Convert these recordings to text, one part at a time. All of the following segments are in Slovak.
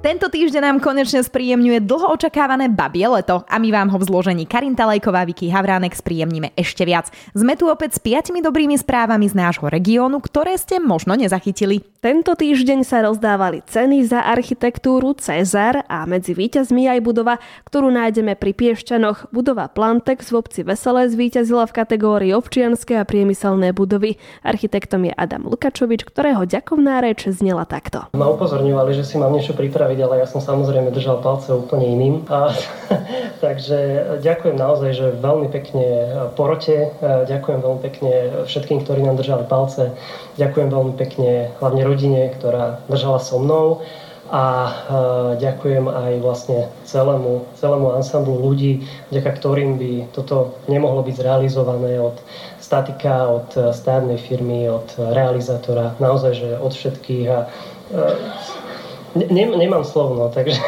Tento týždeň nám konečne spríjemňuje dlho očakávané babie leto a my vám ho v zložení Karinta Lajková, Vicky Havránek spríjemníme ešte viac. Sme tu opäť s piatimi dobrými správami z nášho regiónu, ktoré ste možno nezachytili. Tento týždeň sa rozdávali ceny za architektúru Cezar a medzi víťazmi aj budova, ktorú nájdeme pri Piešťanoch. Budova Plantex v obci Veselé zvíťazila v kategórii občianske a priemyselné budovy. Architektom je Adam Lukačovič, ktorého ďakovná reč znela takto. Ma upozorňovali, že si mám niečo pripraviť pripraviť, ale ja som samozrejme držal palce úplne iným. A, takže ďakujem naozaj, že veľmi pekne porote, ďakujem veľmi pekne všetkým, ktorí nám držali palce, ďakujem veľmi pekne hlavne rodine, ktorá držala so mnou. A ďakujem aj vlastne celému, celému ansamblu ľudí, vďaka ktorým by toto nemohlo byť zrealizované od statika, od stavebnej firmy, od realizátora, naozaj, že od všetkých. A Ne, nemám slovno, takže,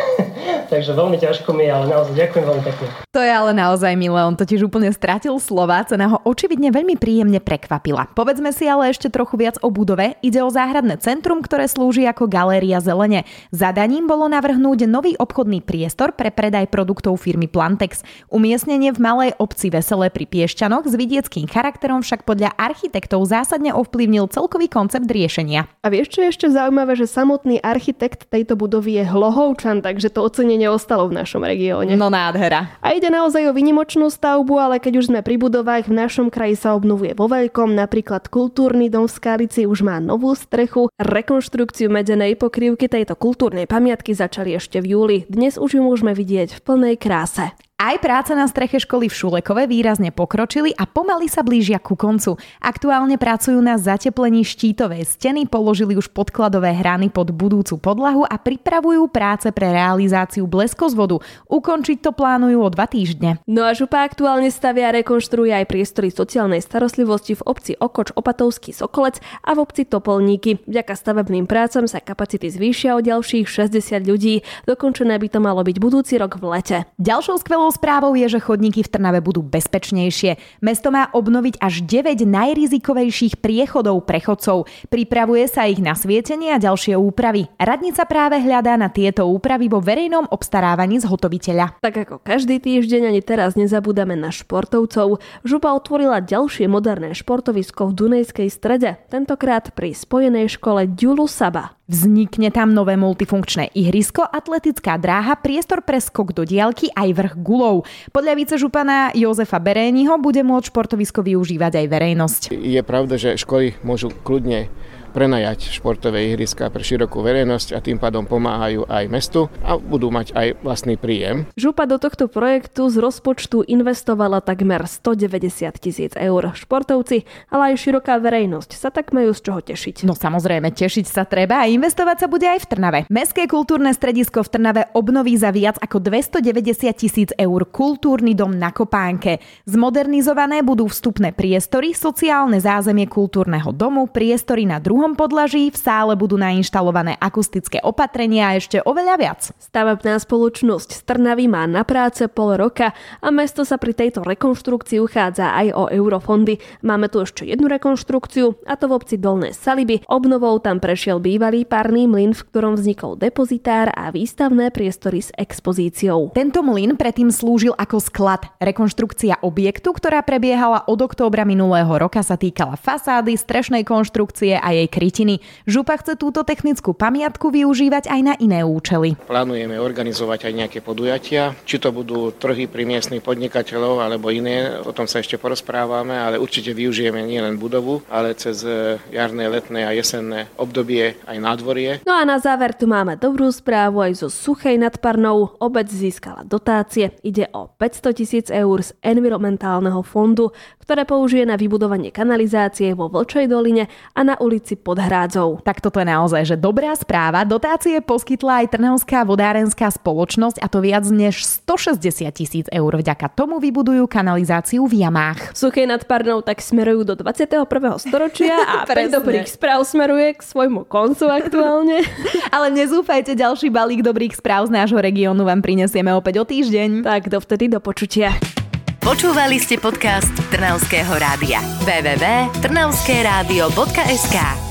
takže veľmi ťažko mi ale naozaj ďakujem veľmi pekne. To je ale naozaj milé, on totiž úplne stratil slova, cena ho očividne veľmi príjemne prekvapila. Povedzme si ale ešte trochu viac o budove. Ide o záhradné centrum, ktoré slúži ako galéria zelene. Zadaním bolo navrhnúť nový obchodný priestor pre predaj produktov firmy Plantex. Umiestnenie v malej obci Veselé pri Piešťanoch s vidieckým charakterom však podľa architektov zásadne ovplyvnil celkový koncept riešenia. A vieš, čo je ešte zaujímavé, že samotný architekt tejto budovy je Hlohovčan, takže to ocenenie ostalo v našom regióne. No nádhera. A ide naozaj o vynimočnú stavbu, ale keď už sme pri budovách, v našom kraji sa obnovuje vo veľkom, napríklad kultúrny dom v Skalici už má novú strechu, rekonštrukciu medenej pokrývky tejto kultúrnej pamiatky začali ešte v júli. Dnes už ju môžeme vidieť v plnej kráse. Aj práce na streche školy v Šulekove výrazne pokročili a pomaly sa blížia ku koncu. Aktuálne pracujú na zateplení štítovej steny, položili už podkladové hrany pod budúcu podlahu a pripravujú práce pre realizáciu bleskozvodu. Ukončiť to plánujú o dva týždne. No a župa aktuálne stavia a rekonštruuje aj priestory sociálnej starostlivosti v obci Okoč Opatovský Sokolec a v obci Topolníky. Vďaka stavebným prácam sa kapacity zvýšia o ďalších 60 ľudí. Dokončené by to malo byť budúci rok v lete. Ďalšou skvelou správou je, že chodníky v Trnave budú bezpečnejšie. Mesto má obnoviť až 9 najrizikovejších priechodov pre chodcov. Pripravuje sa ich na svietenie a ďalšie úpravy. Radnica práve hľadá na tieto úpravy vo verejnom obstarávaní zhotoviteľa. Tak ako každý týždeň ani teraz nezabúdame na športovcov. Župa otvorila ďalšie moderné športovisko v Dunajskej strede, tentokrát pri spojenej škole Dulu Saba. Vznikne tam nové multifunkčné ihrisko, atletická dráha, priestor pre skok do diálky aj vrch gulov. Podľa vicežupana Jozefa Beréniho bude môcť športovisko využívať aj verejnosť. Je pravda, že školy môžu kľudne prenajať športové ihriska pre širokú verejnosť a tým pádom pomáhajú aj mestu a budú mať aj vlastný príjem. Župa do tohto projektu z rozpočtu investovala takmer 190 tisíc eur. Športovci, ale aj široká verejnosť sa tak majú z čoho tešiť. No samozrejme, tešiť sa treba a investovať sa bude aj v Trnave. Mestské kultúrne stredisko v Trnave obnoví za viac ako 290 tisíc eur kultúrny dom na Kopánke. Zmodernizované budú vstupné priestory, sociálne zázemie kultúrneho domu, priestory na druhom druhom podlaží v sále budú nainštalované akustické opatrenia a ešte oveľa viac. Stavebná spoločnosť z Trnavy má na práce pol roka a mesto sa pri tejto rekonštrukcii uchádza aj o eurofondy. Máme tu ešte jednu rekonštrukciu a to v obci Dolné Saliby. Obnovou tam prešiel bývalý párny mlyn, v ktorom vznikol depozitár a výstavné priestory s expozíciou. Tento mlyn predtým slúžil ako sklad. Rekonštrukcia objektu, ktorá prebiehala od októbra minulého roka, sa týkala fasády, strešnej konštrukcie a jej krytiny. Župa chce túto technickú pamiatku využívať aj na iné účely. Plánujeme organizovať aj nejaké podujatia, či to budú trhy pri miestnych podnikateľov alebo iné, o tom sa ešte porozprávame, ale určite využijeme nielen budovu, ale cez e, jarné, letné a jesenné obdobie aj nádvorie. No a na záver tu máme dobrú správu aj zo Suchej nad Parnou. Obec získala dotácie. Ide o 500 tisíc eur z environmentálneho fondu, ktoré použije na vybudovanie kanalizácie vo Vlčej doline a na ulici pod Hrádzou. Tak toto je naozaj, že dobrá správa. Dotácie poskytla aj Trnavská vodárenská spoločnosť a to viac než 160 tisíc eur. Vďaka tomu vybudujú kanalizáciu v jamách. Suchej nad Parnou tak smerujú do 21. storočia a pre dobrých správ smeruje k svojmu koncu aktuálne. Ale nezúfajte, ďalší balík dobrých správ z nášho regiónu vám prinesieme opäť o týždeň. Tak dovtedy do počutia. Počúvali ste podcast Trnavského rádia. www.trnavskeradio.sk